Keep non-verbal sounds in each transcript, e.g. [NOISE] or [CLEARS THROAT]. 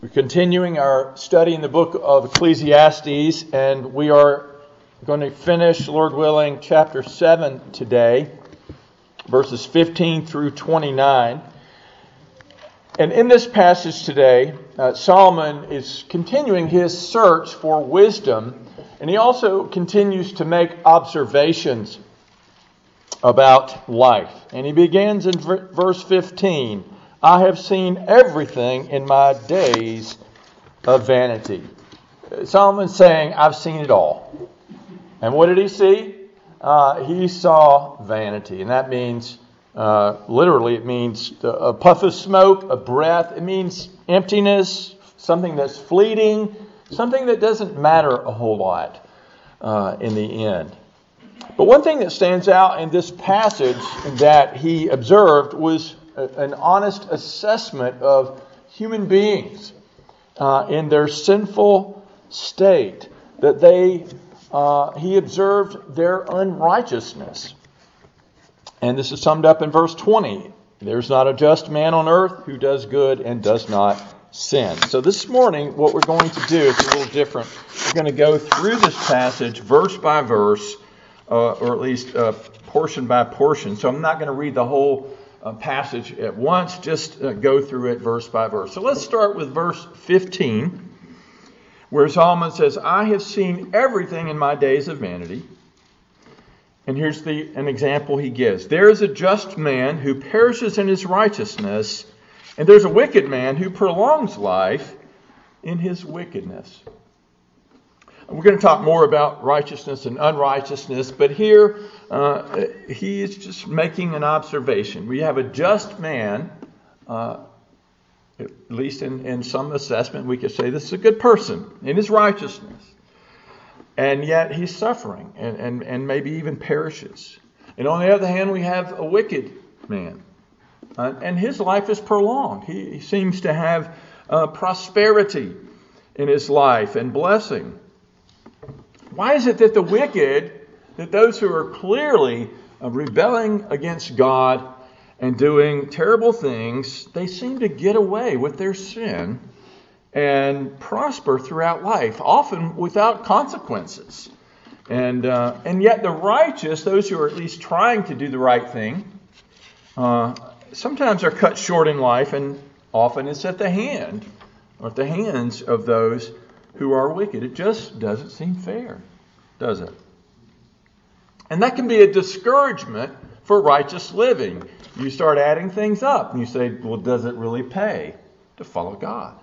We're continuing our study in the book of Ecclesiastes, and we are going to finish, Lord willing, chapter 7 today, verses 15 through 29. And in this passage today, uh, Solomon is continuing his search for wisdom, and he also continues to make observations about life. And he begins in verse 15 I have seen everything in my days of vanity. Solomon's saying, I've seen it all. And what did he see? Uh, he saw vanity. And that means, uh, literally, it means a puff of smoke, a breath. It means emptiness, something that's fleeting, something that doesn't matter a whole lot uh, in the end. But one thing that stands out in this passage that he observed was an honest assessment of human beings uh, in their sinful state, that they, uh, he observed their unrighteousness. And this is summed up in verse 20. There's not a just man on earth who does good and does not sin. So this morning, what we're going to do is a little different. We're going to go through this passage verse by verse, uh, or at least uh, portion by portion. So I'm not going to read the whole uh, passage at once, just uh, go through it verse by verse. So let's start with verse 15, where Solomon says, I have seen everything in my days of vanity. And here's the, an example he gives There is a just man who perishes in his righteousness, and there's a wicked man who prolongs life in his wickedness. We're going to talk more about righteousness and unrighteousness, but here uh, he is just making an observation. We have a just man, uh, at least in, in some assessment, we could say this is a good person in his righteousness. And yet he's suffering and, and, and maybe even perishes. And on the other hand, we have a wicked man. Uh, and his life is prolonged. He, he seems to have uh, prosperity in his life and blessing. Why is it that the wicked, that those who are clearly uh, rebelling against God and doing terrible things, they seem to get away with their sin and prosper throughout life, often without consequences. And, uh, and yet, the righteous, those who are at least trying to do the right thing, uh, sometimes are cut short in life, and often it's at the hand or at the hands of those who are wicked. It just doesn't seem fair, does it? And that can be a discouragement for righteous living. You start adding things up and you say, well, does it really pay to follow God?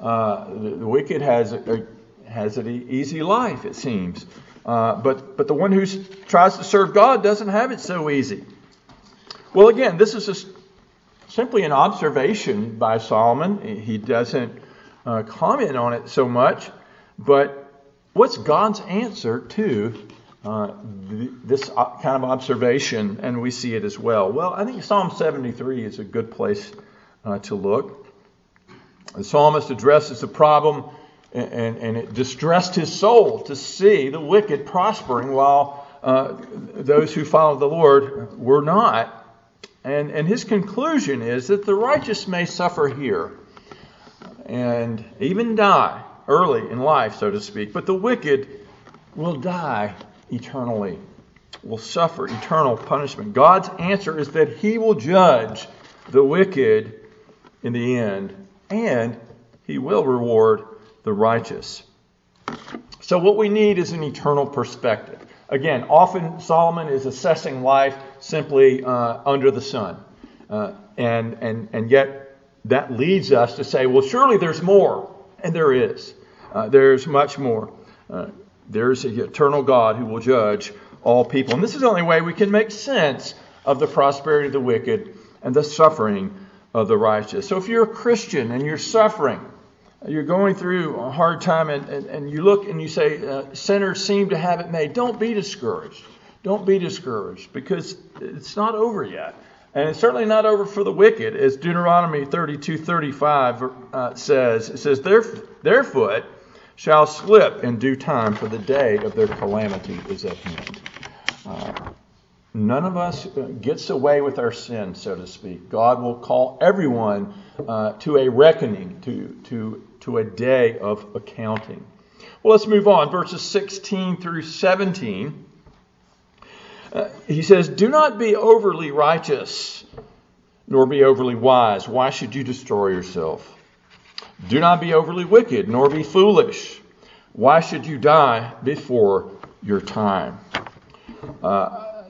Uh, the, the, wicked has a, a, has an easy life, it seems. Uh, but, but the one who tries to serve God doesn't have it so easy. Well, again, this is just simply an observation by Solomon. He doesn't uh, comment on it so much, but what's God's answer to uh, th- this kind of observation? And we see it as well. Well, I think Psalm 73 is a good place uh, to look. The psalmist addresses the problem, and, and, and, it distressed his soul to see the wicked prospering while uh, those who follow the Lord were not. And, and his conclusion is that the righteous may suffer here and even die early in life, so to speak. But the wicked will die eternally, will suffer eternal punishment. God's answer is that He will judge the wicked in the end, and He will reward the righteous. So, what we need is an eternal perspective. Again, often Solomon is assessing life simply uh, under the sun. Uh, and, and, and yet, that leads us to say, well, surely there's more. And there is. Uh, there's much more. Uh, there's an eternal God who will judge all people. And this is the only way we can make sense of the prosperity of the wicked and the suffering of the righteous. So if you're a Christian and you're suffering, you're going through a hard time, and, and, and you look and you say, uh, sinners seem to have it made, don't be discouraged. Don't be discouraged because it's not over yet. And it's certainly not over for the wicked, as Deuteronomy 32:35 uh, says. It says, their, their foot shall slip in due time, for the day of their calamity is at hand. Uh, none of us uh, gets away with our sin, so to speak. God will call everyone uh, to a reckoning, to, to, to a day of accounting. Well, let's move on. Verses 16 through 17. Uh, he says, Do not be overly righteous, nor be overly wise. Why should you destroy yourself? Do not be overly wicked, nor be foolish. Why should you die before your time? Uh,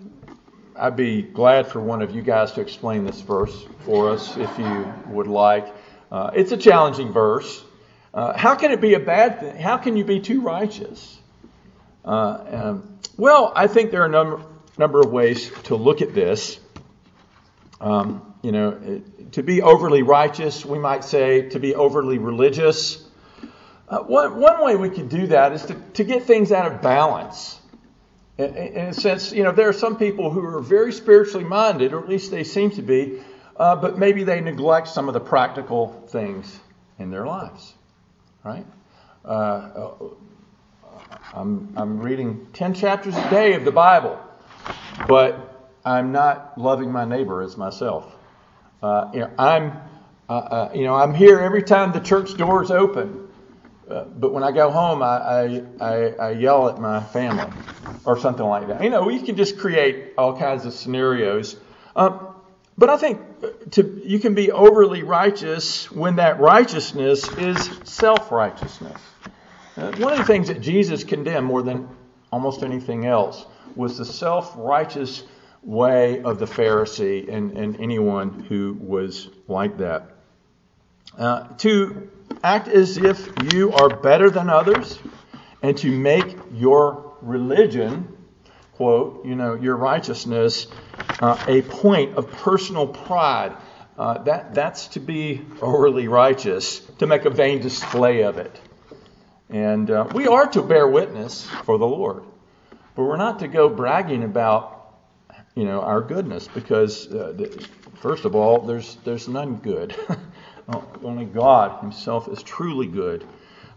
I'd be glad for one of you guys to explain this verse for us if you would like. Uh, it's a challenging verse. Uh, how can it be a bad thing? How can you be too righteous? Uh, um, well, I think there are a number, number of ways to look at this. Um, you know, to be overly righteous, we might say to be overly religious. Uh, one, one way we could do that is to, to get things out of balance. In, in, a sense, you know, there are some people who are very spiritually minded, or at least they seem to be, uh, but maybe they neglect some of the practical things in their lives, right? Uh, uh I'm, I'm reading 10 chapters a day of the Bible, but I'm not loving my neighbor as myself. Uh, you know, I'm, uh, uh, you know, I'm here every time the church doors open. Uh, but when I go home, I, I, I, yell at my family or something like that. You know, we can just create all kinds of scenarios. Um, but I think to, you can be overly righteous when that righteousness is self righteousness. Uh, one of the things that Jesus condemned more than almost anything else was the self righteous way of the Pharisee and, and anyone who was like that. Uh, to act as if you are better than others and to make your religion, quote, you know, your righteousness, uh, a point of personal pride. Uh, that, that's to be overly righteous, to make a vain display of it. And uh, we are to bear witness for the Lord, but we're not to go bragging about, you know, our goodness, because uh, first of all, there's there's none good. [LAUGHS] Only God Himself is truly good.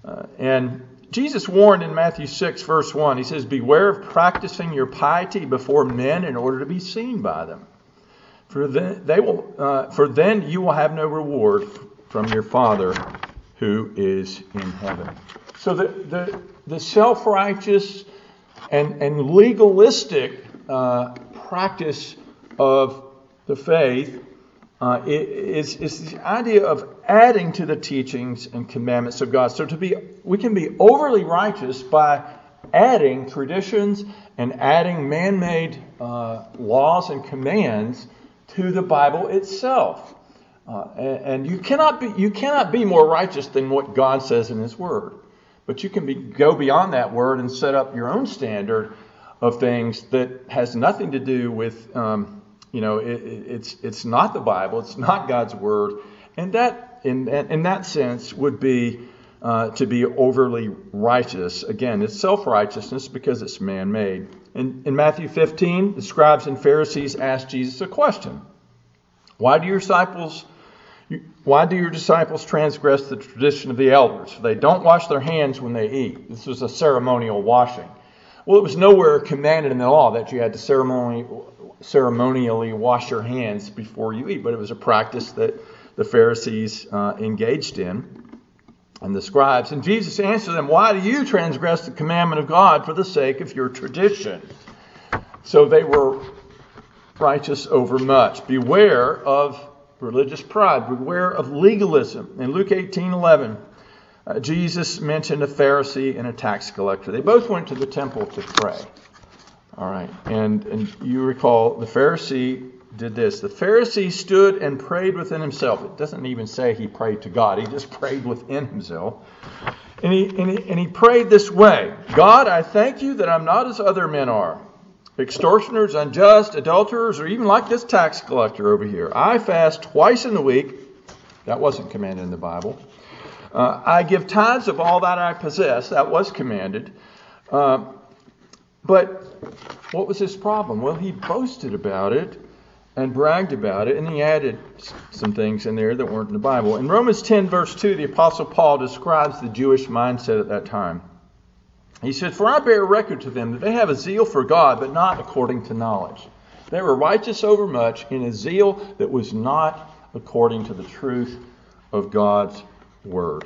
Uh, and Jesus warned in Matthew 6, verse 1, He says, Beware of practicing your piety before men in order to be seen by them. For then, they will, uh, for then you will have no reward from your Father who is in heaven. So the, the, the self righteous and, and legalistic uh, practice of the faith uh, is, is the idea of adding to the teachings and commandments of God. So to be, we can be overly righteous by adding traditions and adding man-made uh, laws and commands to the Bible itself. Uh, and, and, you cannot be you cannot be more righteous than what God says in His Word. But you can be, go beyond that word and set up your own standard of things that has nothing to do with um, you know, it, it's it's not the Bible, it's not God's word, and that in in that sense would be uh, to be overly righteous. Again, it's self righteousness because it's man made. In, in Matthew 15, the scribes and Pharisees asked Jesus a question: Why do your disciples why do your disciples transgress the tradition of the elders? They don't wash their hands when they eat. This was a ceremonial washing. Well, it was nowhere commanded in the law that you had to ceremonially wash your hands before you eat, but it was a practice that the Pharisees uh, engaged in and the scribes. And Jesus answered them, Why do you transgress the commandment of God for the sake of your tradition? So they were righteous over much. Beware of religious pride, beware of legalism. In Luke 18 11, uh, Jesus mentioned a Pharisee and a tax collector. They both went to the temple to pray. All right. And, and you recall the Pharisee did this. The Pharisee stood and prayed within himself. It doesn't even say he prayed to God, he just [LAUGHS] prayed within himself. And he, and he, and he prayed this way God, I thank you that I'm not as other men are extortioners, unjust, adulterers, or even like this tax collector over here. I fast twice in the week. That wasn't commanded in the Bible. Uh, I give tithes of all that I possess. That was commanded. Uh, but what was his problem? Well, he boasted about it and bragged about it, and he added some things in there that weren't in the Bible. In Romans 10, verse 2, the Apostle Paul describes the Jewish mindset at that time. He said, For I bear record to them that they have a zeal for God, but not according to knowledge. They were righteous over much in a zeal that was not according to the truth of God's word.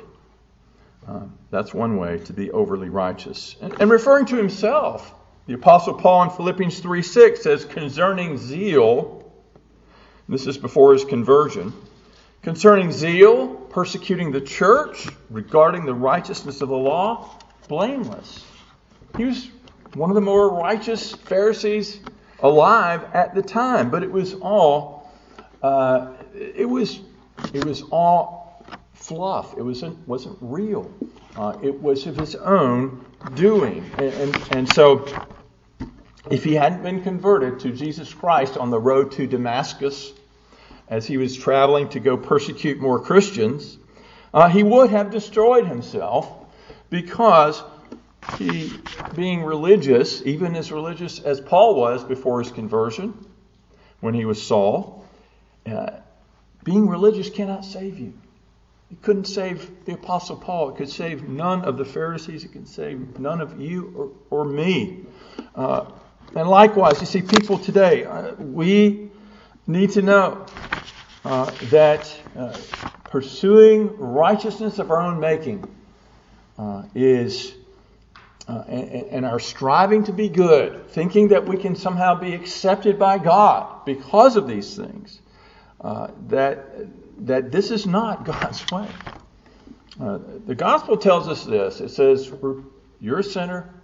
Uh, that's one way to be overly righteous. And, and, referring to himself, the Apostle Paul in Philippians 3 6 says, concerning zeal, this is before his conversion, concerning zeal, persecuting the church, regarding the righteousness of the law, blameless. He was one of the more righteous Pharisees alive at the time, but it was all uh, it was it was all fluff. It wasn't wasn't real. Uh, it was of his own doing, and, and and so if he hadn't been converted to Jesus Christ on the road to Damascus, as he was traveling to go persecute more Christians, uh, he would have destroyed himself because he, being religious, even as religious as Paul was before his conversion, when he was Saul, uh, being religious cannot save you. It couldn't save the Apostle Paul. It could save none of the Pharisees. It could save none of you or, or me. Uh, and likewise, you see, people today, uh, we need to know uh, that uh, pursuing righteousness of our own making uh, is uh, and, and, are striving to be good, thinking that we can somehow be accepted by God because of these things, uh, that, that this is not [LAUGHS] God's way. Uh, the gospel tells us this it says, You're a sinner.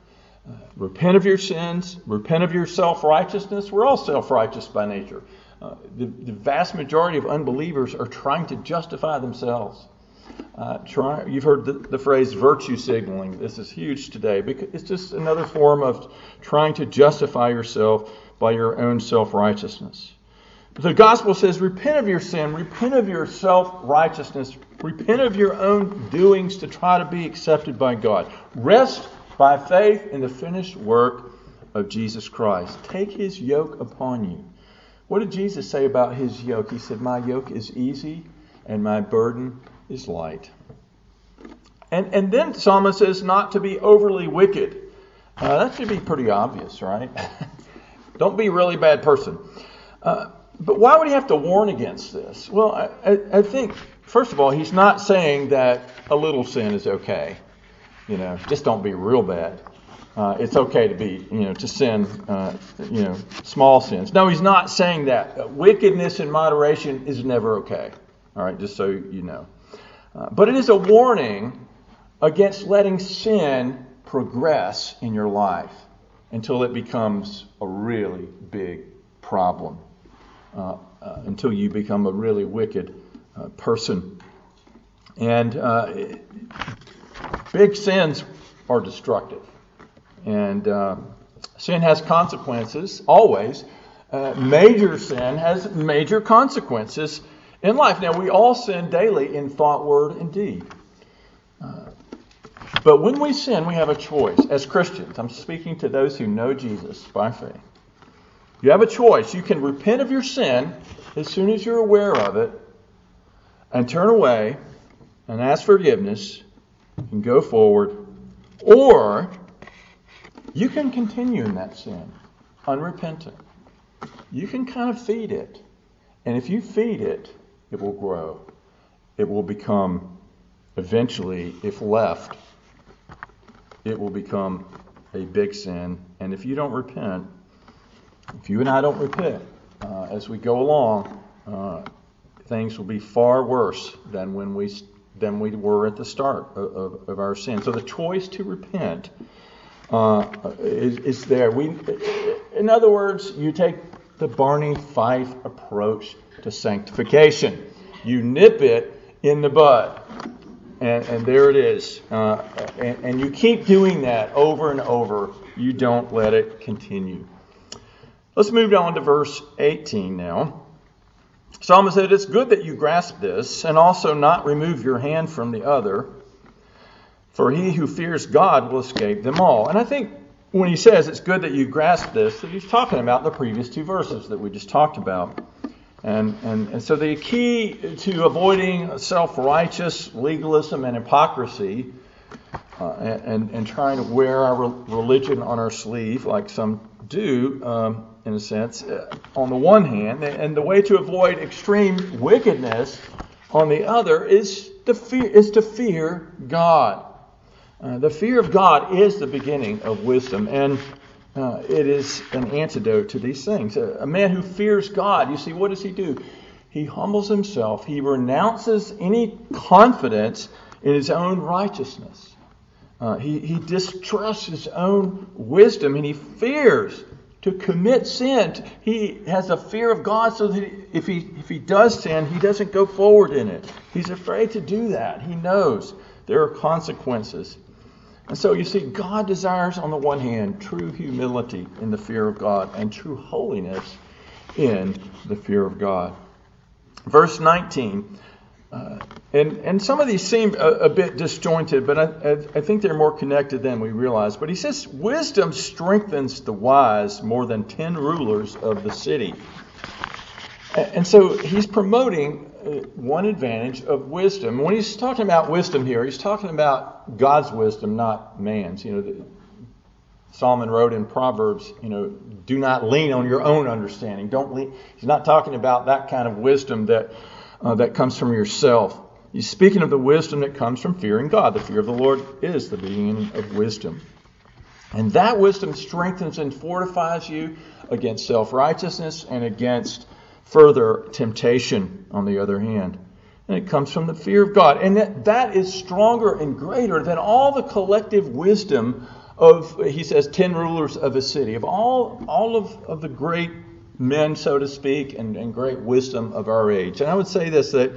Uh, repent of your sins, repent of your self righteousness. We're all self righteous by nature. Uh, the, the vast majority of unbelievers are trying to justify themselves. Uh, try, you've heard the, the, phrase virtue signaling. This is huge today because it's just another form of trying to justify yourself by your own self righteousness. The gospel says, repent of your sin, repent of your self righteousness, repent of your own doings to try to be accepted by God. Rest by faith in the finished work of Jesus Christ. Take his yoke upon you. What did Jesus say about his yoke? He said, My yoke is easy and my burden is light. And, and then Solomon says not to be overly wicked. Uh, that should be pretty obvious, right? [LAUGHS] Don't be a really bad person. Uh, but why would he have to warn against this? Well, I, I, I, think, first of all, he's not saying that a little sin is okay. You know, just don't be real bad. Uh, it's okay to be, you know, to sin, uh, you know, small sins. No, he's not saying that. Wickedness in moderation is never okay. All right, just so you know. Uh, but it is a warning against letting sin progress in your life until it becomes a really big problem, uh, uh, until you become a really wicked uh, person. And uh, big sins are destructive. And sin has consequences, always. major sin has major consequences in life. Now, we all sin daily in thought, word, and deed. Uh, but when we sin, we have a choice. As Christians, I'm speaking to those who know Jesus by faith. You have a choice. You can repent of your sin as soon as you're aware of it and turn away and ask forgiveness and go forward. Or you can continue in that sin unrepentant. You can kind of feed it. And if you feed it, it will grow. It will become, eventually, if left, it will become a big sin. And if you don't repent, if you and I don't repent uh, as we go along, uh, things will be far worse than when we than we were at the start of, of, of our sin. So the choice to repent uh, is, is, there. We, in other words, you take the Barney Fife approach to sanctification. You nip it in the bud. And, and there it is. Uh, and, and you keep doing that over and over. You don't let it continue. Let's move on to verse 18 now. Solomon said, It's good that you grasp this, and also not remove your hand from the other, for he who fears God will escape them all. And I think when he says it's good that you grasp this, he's talking about the previous two verses that we just talked about. And, and, and so the key to avoiding self righteous legalism and hypocrisy uh, and, and, trying to wear our religion on our sleeve, like some do, um, in a sense, uh, on the one hand, and the way to avoid extreme wickedness on the other is, the fear, is to fear God. Uh, the fear of God is the beginning of wisdom, and uh, it is an antidote to these things. A, a, man who fears God, you see, what does he do? He humbles himself, he renounces any confidence in his own righteousness. Uh, he, he distrusts his own wisdom and he fears to commit sin. He has a fear of God so that if he, if he does sin, he doesn't go forward in it. He's afraid to do that. He knows there are consequences. And so you see, God desires, on the one hand, true humility in the fear of God and true holiness in the fear of God. Verse 19. Uh, and, and some of these seem a, a bit disjointed, but I, I, think they're more connected than we realize. But he says, Wisdom strengthens the wise more than ten rulers of the city. And so he's promoting uh, one advantage of wisdom. When he's talking about wisdom here, he's talking about God's wisdom, not man's. You know, Solomon wrote in Proverbs, you know, do not lean on your own understanding. Don't lean. He's not talking about that kind of wisdom that uh, that comes from yourself. He's speaking of the wisdom that comes from fearing God. The fear of the Lord is the beginning of wisdom. And that wisdom strengthens and fortifies you against self righteousness and against further temptation, on the other hand. And it comes from the fear of God. And that, that is stronger and greater than all the collective wisdom of, he says, 10 rulers of a city, of all, all of, of the great men, so to speak, and, and great wisdom of our age. And I would say this that,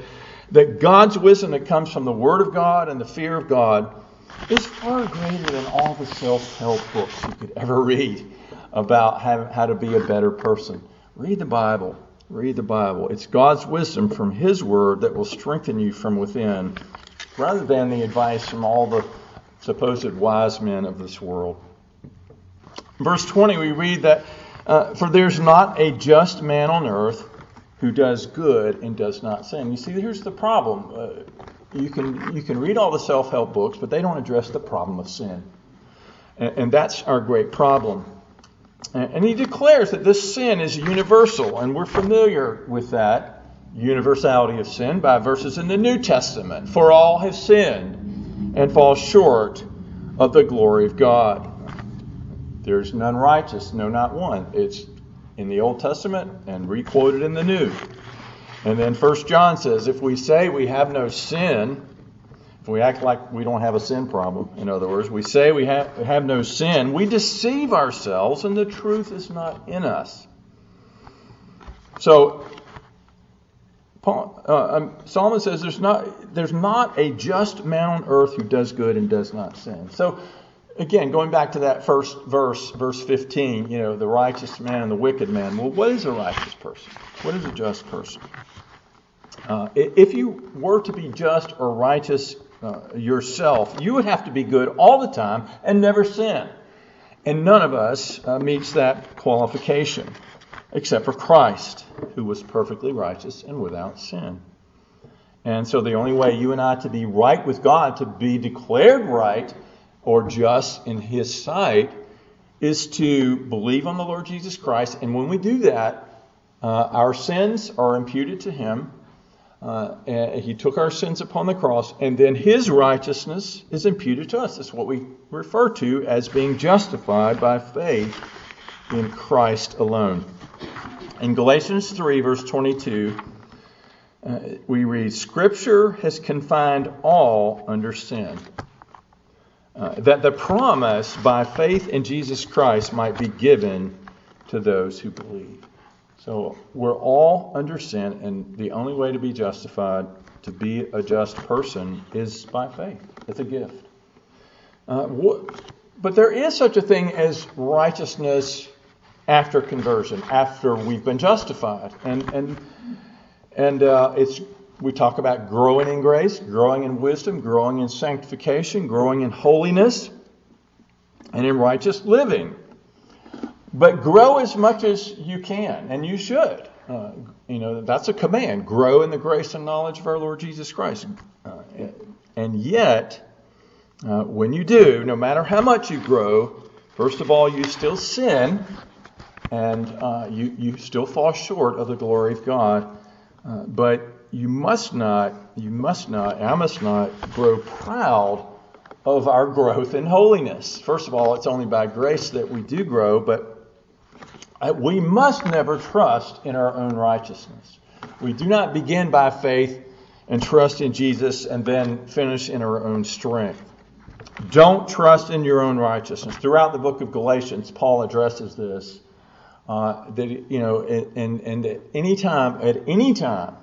that God's wisdom that comes from the Word of God and the fear of God is far greater than all the self help books you could ever read about how, how to be a better person. Read the Bible. Read the Bible. It's God's wisdom from His Word that will strengthen you from within, rather than the advice from all the supposed wise men of this world. Verse 20, we read that, uh, For there's not a just man on earth who does good and does not sin. You see, here's the problem. Uh, you, can, you can read all the self help books, but they don't address the problem of sin. And, and that's our great problem. And he declares that this sin is universal, and we're familiar with that universality of sin by verses in the New Testament. For all have sinned and fall short of the glory of God. There's none righteous, no, not one. It's in the Old Testament and requoted in the New. And then First John says, if we say we have no sin, if we act like we don't have a sin problem, in other words, we say we have, have no sin, we deceive ourselves and the truth is not in us. So, Paul, uh, um, Solomon says there's not, there's not a just man on earth who does good and does not sin. So, again, going back to that first verse, verse 15, you know, the righteous man and the wicked man. Well, what is a righteous person? What is a just person? Uh, if you were to be just or righteous uh, yourself, you would have to be good all the time and never sin. And none of us uh, meets that qualification except for Christ, who was perfectly righteous and without sin. And so the only way you and I to be right with God, to be declared right or just in His sight, is to believe on the Lord Jesus Christ. And when we do that, uh, our sins are imputed to Him uh, he took our sins upon the cross, and then his righteousness is imputed to us. That's what we refer to as being justified by faith in Christ alone. In Galatians 3, verse 22, uh, we read, Scripture has confined all under sin, uh, that the promise by faith in Jesus Christ might be given to those who believe. So we're all under sin, and the only way to be justified, to be a just person, is by faith. It's a gift. Uh, but there is such a thing as righteousness after conversion, after we've been justified, and and and uh, it's we talk about growing in grace, growing in wisdom, growing in sanctification, growing in holiness, and in righteous living. But grow as much as you can, and you should. Uh, you know, that's a command. Grow in the grace and knowledge of our Lord Jesus Christ. Uh, and yet, uh, when you do, no matter how much you grow, first of all, you still sin, and uh, you, you still fall short of the glory of God. Uh, but you must not, you must not, I must not grow proud of our growth in holiness. First of all, it's only by grace that we do grow, but we must never trust in our own righteousness. We do not begin by faith and trust in Jesus and then finish in our own strength. Don't trust in your own righteousness. Throughout the book of Galatians, Paul addresses this. Uh, that you know, and and at any time, at any time,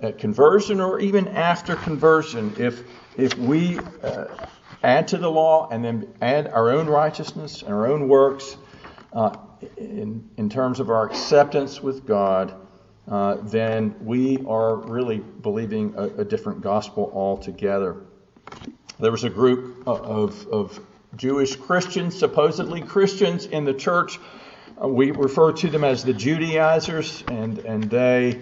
at conversion or even after conversion, if if we uh, add to the law and then add our own righteousness and our own works uh, in in terms of our acceptance with God, uh, then we are really believing a, a different gospel altogether. There was a group of, of Jewish Christians, supposedly Christians in the church. Uh, we refer to them as the Judaizers, and, and they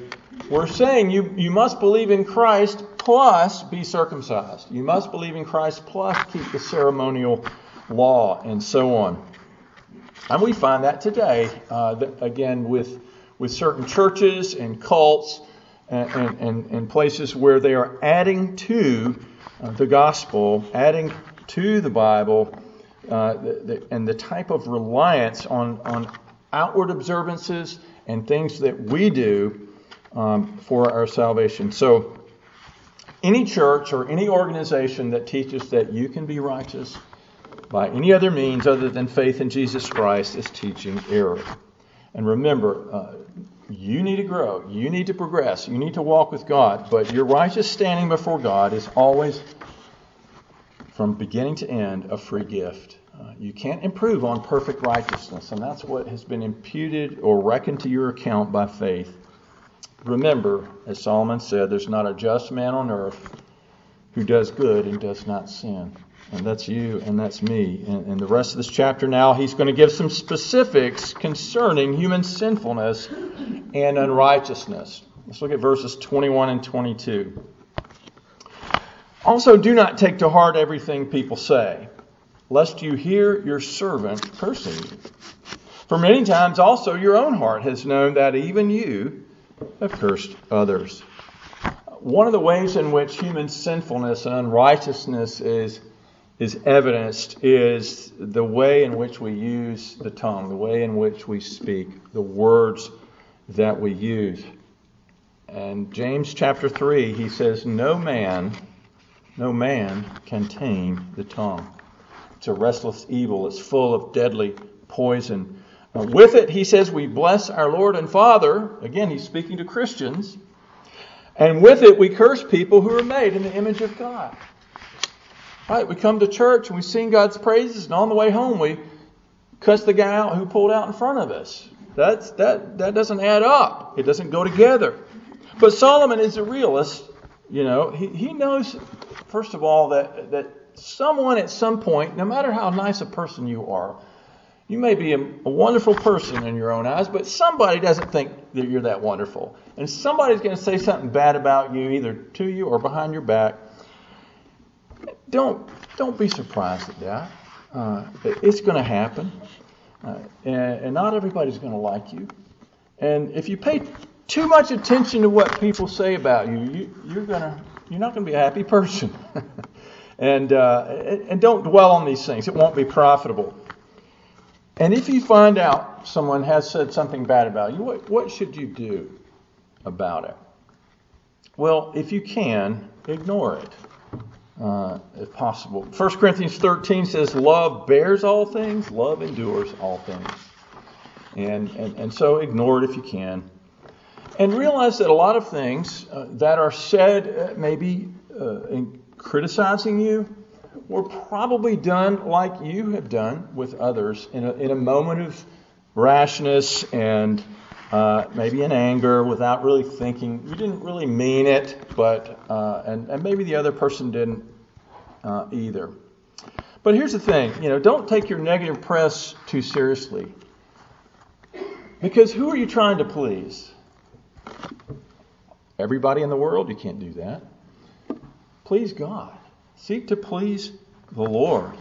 were saying you, you must believe in Christ plus be circumcised. You must believe in Christ plus keep the ceremonial law and so on. And we find that today, uh, that, again, with, with certain churches and cults and, and, and places where they are adding to uh, the gospel, adding to the Bible, uh, the, the, and the type of reliance on, on outward observances and things that we do um, for our salvation. So, any church or any organization that teaches that you can be righteous by any other means other than faith in Jesus Christ is teaching error. And remember, uh, you need to grow. You need to progress. You need to walk with God. But your righteous standing before God is always, from beginning to end, a free gift. Uh, you can't improve on perfect righteousness, and that's what has been imputed or reckoned to your account by faith. Remember, as Solomon said, there's not a just man on earth who does good and does not sin. And that's you and that's me. And, and the rest of this chapter now, he's going to give some specifics concerning human sinfulness and unrighteousness. Let's look at verses 21 and 22. Also, do not take to heart everything people say, lest you hear your servant cursing you. For many times also your own heart has known that even you have cursed others. One of the ways in which human sinfulness and unrighteousness is is evidenced is the way in which we use the tongue, the way in which we speak, the words that we use. And James chapter 3, he says, No man, no man can tame the tongue. It's a restless evil, it's full of deadly poison. With it, he says, we bless our Lord and Father. Again, he's speaking to Christians. And with it, we curse people who are made in the image of God. Right? We come to church and we sing God's praises, and on the way home we cuss the guy out who pulled out in front of us. That's that that doesn't add up. It doesn't go together. But Solomon is a realist. You know, he, he knows first of all that that someone at some point, no matter how nice a person you are, you may be a, a, wonderful person in your own eyes, but somebody doesn't think that you're that wonderful. And somebody's going to say something bad about you, either to you or behind your back don't don't be surprised at that. Uh, it's going to happen, uh, and, and, not everybody's going to like you. And if you pay too much attention to what people say about you, you you're gonna you're not going to be a happy person. [LAUGHS] and uh, and don't dwell on these things; it won't be profitable. And if you find out someone has said something bad about you, what, what should you do about it? Well, if you can, ignore it uh, if possible. 1 Corinthians 13 says, Love bears all things, love endures all things. And, and, and so ignore it if you can. And realize that a lot of things uh, that are said, uh, maybe uh, in criticizing you, were probably done like you have done with others in a, in a moment of rashness and uh, maybe in anger without really thinking. You didn't really mean it, but uh, and and maybe the other person didn't uh, either. But here's the thing, you know, don't take your negative press too seriously. Because who are you trying to please? Everybody in the world? You can't do that. Please God. Seek to please the Lord.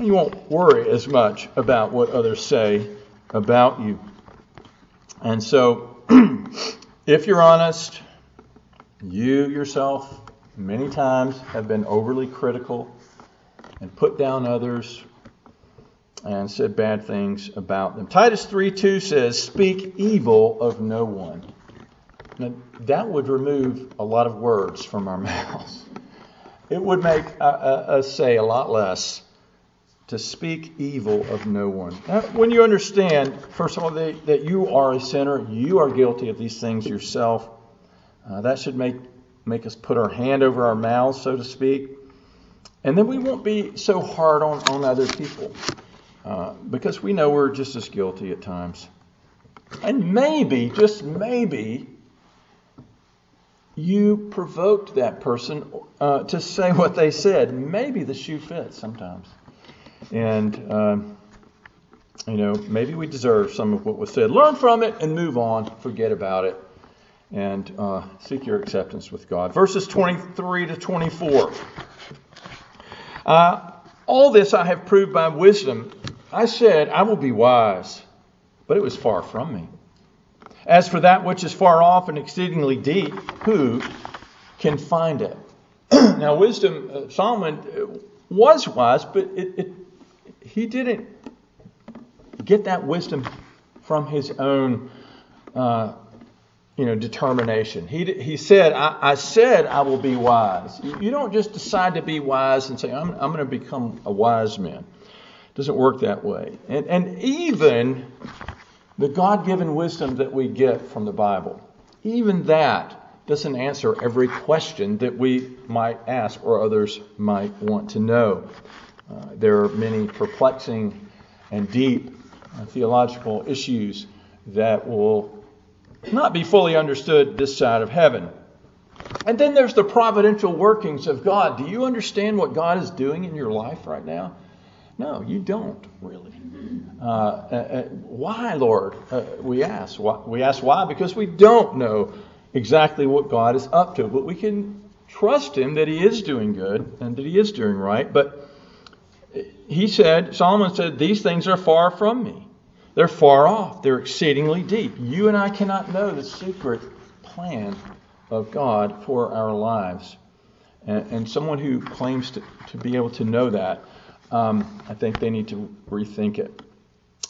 You won't worry as much about what others say about you. And so, [CLEARS THROAT] if you're honest, You yourself, many times, have been overly critical and put down others and said bad things about them. Titus 3 2 says, Speak evil of no one. Now, that would remove a lot of words from our [LAUGHS] mouths. It would make us say a lot less to speak evil of no one. Now, when you understand, first of all, that, that you are a sinner, you are guilty of these things yourself, uh, that should make, make us put our hand over our mouths, so to speak. And then we won't be so hard on, on other people uh, because we know we're just as guilty at times. And maybe, just maybe, you provoked that person uh, to say what they said. Maybe the shoe fits sometimes. And, um, you know, maybe we deserve some of what was said. Learn from it and move on. Forget about it. And uh, seek your acceptance with God. Verses 23 to 24. Uh, all this I have proved by wisdom. I said, I will be wise, but it was far from me. As for that which is far off and exceedingly deep, who can find it? [CLEARS THROAT] now, wisdom, uh, Solomon uh, was wise, but it, it, he didn't get that wisdom from his own, uh, you know, determination. He, he said, I, I, said I will be wise. You don't just decide to be wise and say, I'm, I'm going to become a wise man. It doesn't work that way. And, and even the God given wisdom that we get from the Bible, even that doesn't answer every question that we might ask or others might want to know. Uh, there are many perplexing and deep uh, theological issues that will not be fully understood this side of heaven. And then there's the providential workings of God. Do you understand what God is doing in your life right now? No, you don't really. Uh, uh, uh why, Lord? Uh, we ask. Why? We ask why because we don't know exactly what God is up to, but we can trust Him that He is doing good and that He is doing right. But he said, Solomon said, These things are far from me. They're far off. They're exceedingly deep. You and I cannot know the secret plan of God for our lives. And, and someone who claims to, to be able to know that, um, I think they need to rethink it.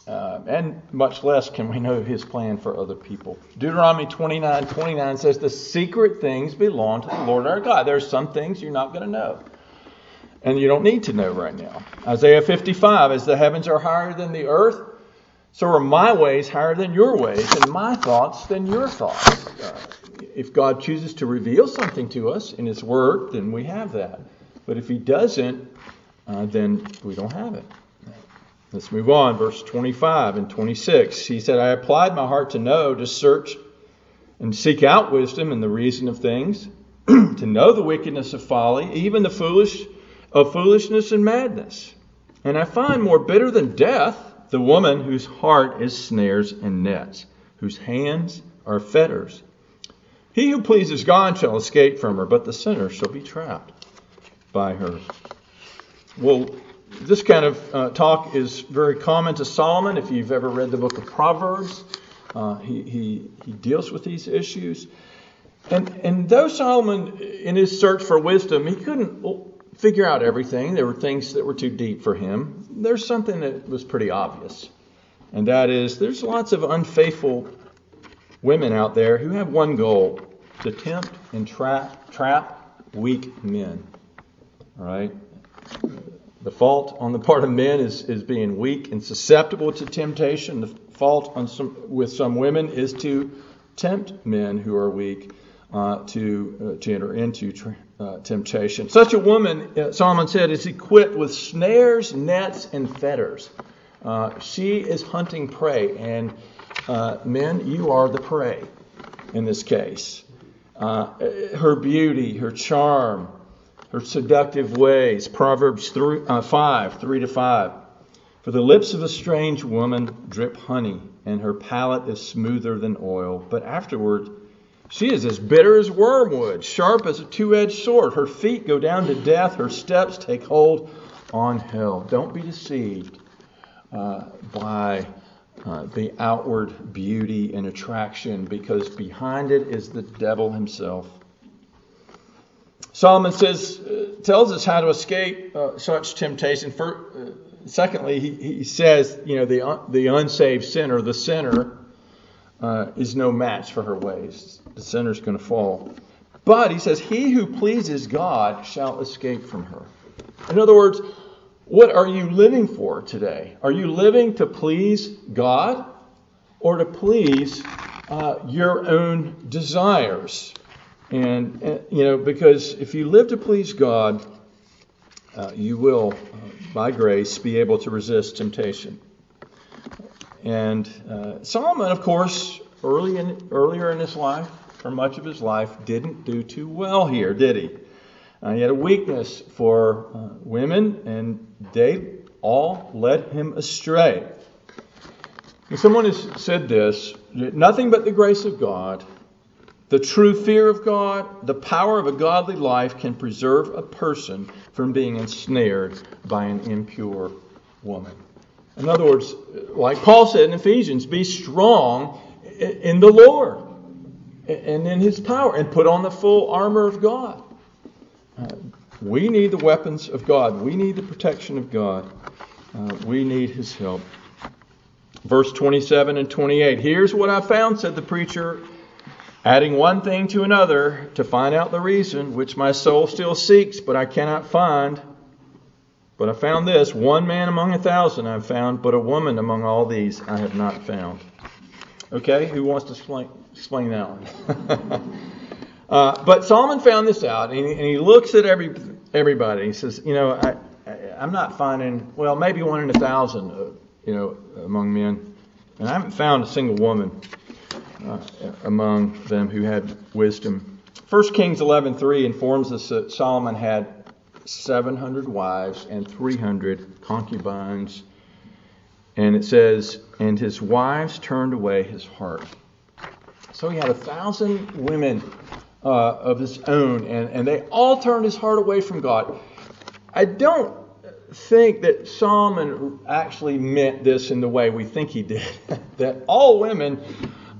Uh, and much less can we know his plan for other people. Deuteronomy 29 29 says, The secret things belong to the Lord our God. There are some things you're not going to know and you don't need to know right now. Isaiah 55 As the heavens are higher than the earth, so are my ways higher than your ways, and my thoughts than your thoughts. Uh, if God chooses to reveal something to us in His Word, then we have that. But if He doesn't, uh, then we don't have it. Let's move on, verse 25 and 26. He said, I applied my heart to know, to search and seek out wisdom and the reason of things, [CLEARS THROAT] to know the wickedness of folly, even the foolish of foolishness and madness. And I find more bitter than death the woman whose heart is snares and nets, whose hands are fetters. He who pleases God shall escape from her, but the sinner shall be trapped by her. Well, this kind of uh, talk is very common to Solomon. If you've ever read the book of Proverbs, uh, he, he, he deals with these issues. And, and though Solomon, in his search for wisdom, he couldn't figure out everything. There were things that were too deep for him. There's something that was pretty obvious, and that is there's lots of unfaithful women out there who have one goal to tempt and trap, trap weak men. All right? The fault on the part of men is, is being weak and susceptible to temptation. The fault on some, with some women is to tempt men who are weak uh, to, uh, to enter into tra- uh, temptation. Such a woman, uh, Solomon said, is equipped with snares, nets, and fetters. Uh, she is hunting prey, and uh, men, you are the prey in this case. her beauty, her charm, her seductive ways. Proverbs 3, 5, 3 to 5. For the lips of a strange woman drip honey, and her palate is smoother than oil, but afterward she is as bitter as wormwood, sharp as a two edged sword. Her feet go down to death, her steps take hold on hell. Don't be deceived uh, by uh, the outward beauty and attraction, because behind it is the devil himself. Solomon says, uh, tells us how to escape uh, such temptation. For, uh, secondly, he, he says, you know, the, the unsaved sinner, the sinner, uh, is no match for her ways. The sinner's going to fall. But he says, He who pleases God shall escape from her. In other words, what are you living for today? Are you living to please God or to please uh, your own desires? And, uh, you know, because if you live to please God, uh, you will, uh, by grace, be able to resist temptation. And uh, Solomon, of course, early in, earlier in his life, for much of his life, didn't do too well here, did he? Uh, he had a weakness for uh, women, and they all led him astray. And someone has said this nothing but the grace of God, the true fear of God, the power of a godly life can preserve a person from being ensnared by an impure woman. In other words, like Paul said in Ephesians, be strong in the Lord and in his power and put on the full armor of God. We need the weapons of God. We need the protection of God. Uh, we need his help. Verse 27 and 28. Here's what I found, said the preacher, adding one thing to another to find out the reason, which my soul still seeks, but I cannot find. But I found this one man among a thousand I've found, but a woman among all these I have not found. Okay, who wants to explain, explain that one? [LAUGHS] uh, but Solomon found this out, and he, and he, looks at every everybody. He says, you know, I, I, am not finding, well, maybe one in a thousand, uh, you know, among men, and I haven't found a single woman uh, among them who had wisdom. 1 Kings 11:3 informs us that Solomon had 700 wives and 300 concubines. And it says, and his wives turned away his heart. So he had a thousand women uh, of his own, and, and they all turned his heart away from God. I don't think that Solomon actually meant this in the way we think he did, [LAUGHS] that all women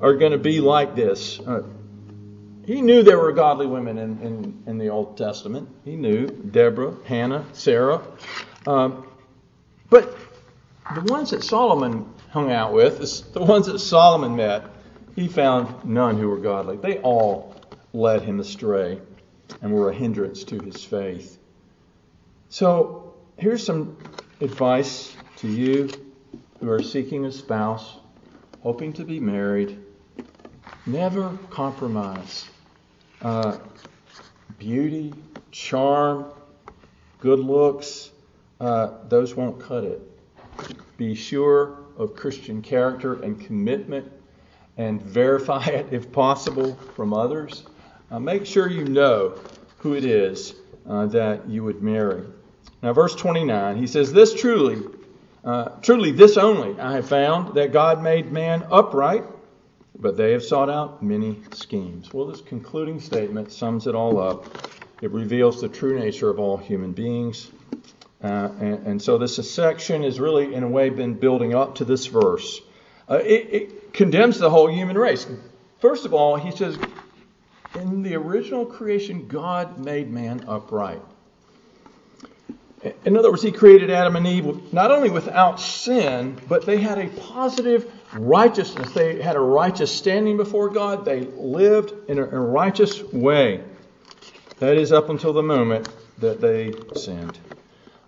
are going to be like this. Uh, he knew there were godly women in, in, in the Old Testament. He knew Deborah, Hannah, Sarah. Um, but the ones that Solomon hung out with, the ones that Solomon met, he found none who were godly. They all led him astray and were a hindrance to his faith. So here's some advice to you who are seeking a spouse, hoping to be married. Never compromise uh, beauty, charm, good looks, uh, those won't cut it. Be sure of Christian character and commitment and verify it if possible from others. Uh, make sure you know who it is uh, that you would marry. Now, verse 29, he says, This truly, uh, truly, this only I have found that God made man upright but they have sought out many schemes. Well, this concluding statement sums it all up. It reveals the true nature of all human beings. Uh, and, and, so this section has really, in a way, been building up to this verse. Uh, it, it condemns the whole human race. First of all, he says, in the original creation, God made man upright. In other words, he created Adam and Eve not only without sin, but they had a positive righteousness. They had a righteous standing before God. They lived in a, righteous way. That is up until the moment that they sinned.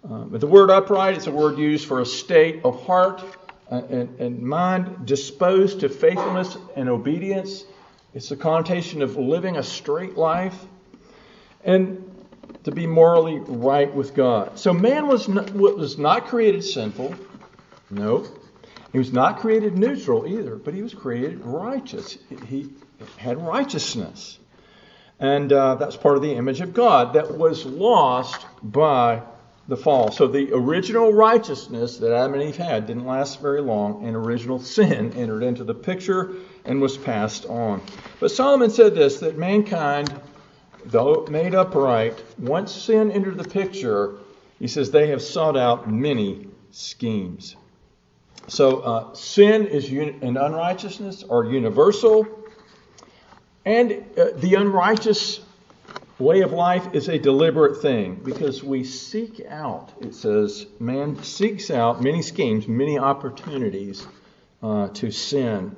Uh, but the word upright is a word used for a state of heart and, and mind disposed to faithfulness and obedience. It's the connotation of living a straight life and to be morally right with God. So man was not, was not created sinful. No. He was not created neutral either, but he was created righteous. He had righteousness. And uh, that's part of the image of God that was lost by the fall. So the original righteousness that Adam and Eve had didn't last very long, and original sin entered into the picture and was passed on. But Solomon said this that mankind, though made upright, once sin entered the picture, he says they have sought out many schemes. So uh, sin is un- and unrighteousness are universal, and uh, the unrighteous way of life is a deliberate thing because we seek out, it says, man seeks out many schemes, many opportunities uh, to sin.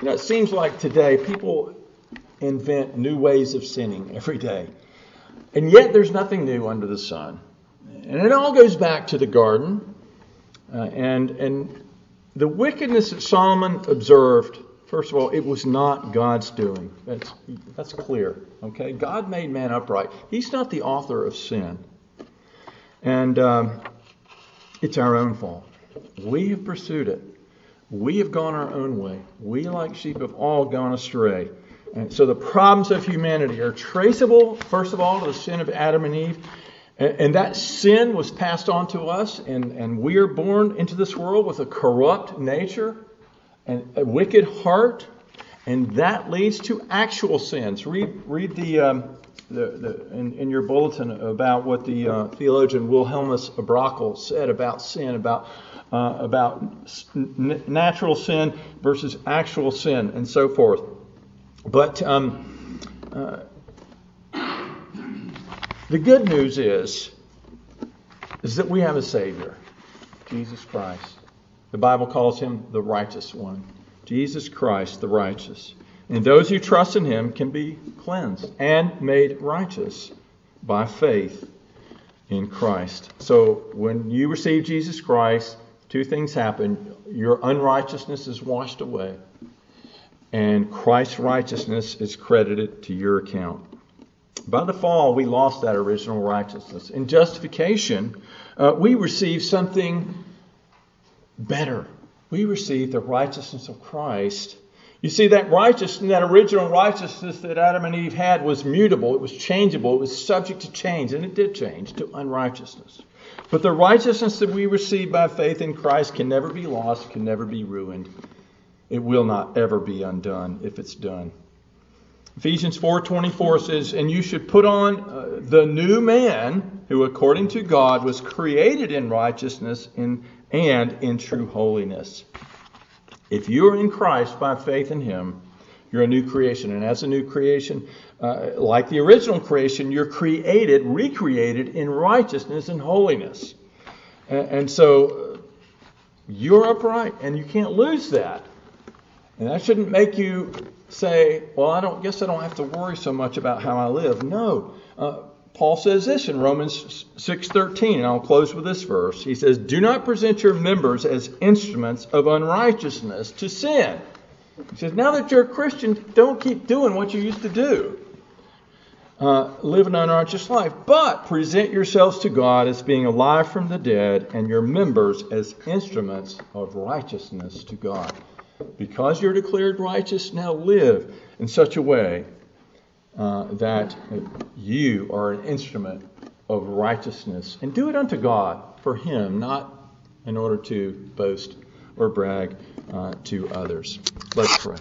You know, it seems like today people invent new ways of sinning every day. And yet there's nothing new under the sun. And it all goes back to the garden. Uh, and, and the wickedness that Solomon observed, first of all, it was not God's doing. That's, that's clear. Okay? God made man upright. He's not the author of sin. And um, it's our own fault. We have pursued it. We have gone our own way. We, like sheep, have all gone astray. And so the problems of humanity are traceable, first of all, to the sin of Adam and Eve. And, that sin was passed on to us, and, and we are born into this world with a corrupt nature and a wicked heart, and that leads to actual sins. Read, read the, um, the, the in, in, your bulletin about what the uh, theologian Wilhelmus à Brakel said about sin, about, uh, about n- natural sin versus actual sin, and so forth. But um, uh, the good news is, is that we have a Savior, Jesus Christ. The Bible calls him the righteous one. Jesus Christ, the righteous. And those who trust in him can be cleansed and made righteous by faith in Christ. So when you receive Jesus Christ, two things happen. Your unrighteousness is washed away, and Christ's righteousness is credited to your account. By the fall, we lost that original righteousness. In justification, uh, we receive something better. We receive the righteousness of Christ. You see, that righteousness, that original righteousness that Adam and Eve had was mutable, it was changeable, it was subject to change, and it did change to unrighteousness. But the righteousness that we receive by faith in Christ can never be lost, can never be ruined. It will not ever be undone if it's done. Ephesians 4:24 says, "And you should put on uh, the new man who according to God was created in righteousness in, and in true holiness." If you are in Christ by faith in him, you're a new creation. And as a new creation, uh, like the original creation, you're created, recreated in righteousness and holiness. And, and so you're upright, and you can't lose that. And that shouldn't make you say, well, I don't guess I don't have to worry so much about how I live. No. Uh, Paul says this in Romans 6:13, and I'll close with this verse. He says, "Do not present your members as instruments of unrighteousness to sin." He says, "Now that you're a Christian, don't keep doing what you used to do. Uh, live an unrighteous life, but present yourselves to God as being alive from the dead, and your members as instruments of righteousness to God." Because you're declared righteous, now live in such a way uh, that you are an instrument of righteousness. And do it unto God for Him, not in order to boast or brag uh, to others. Let's pray.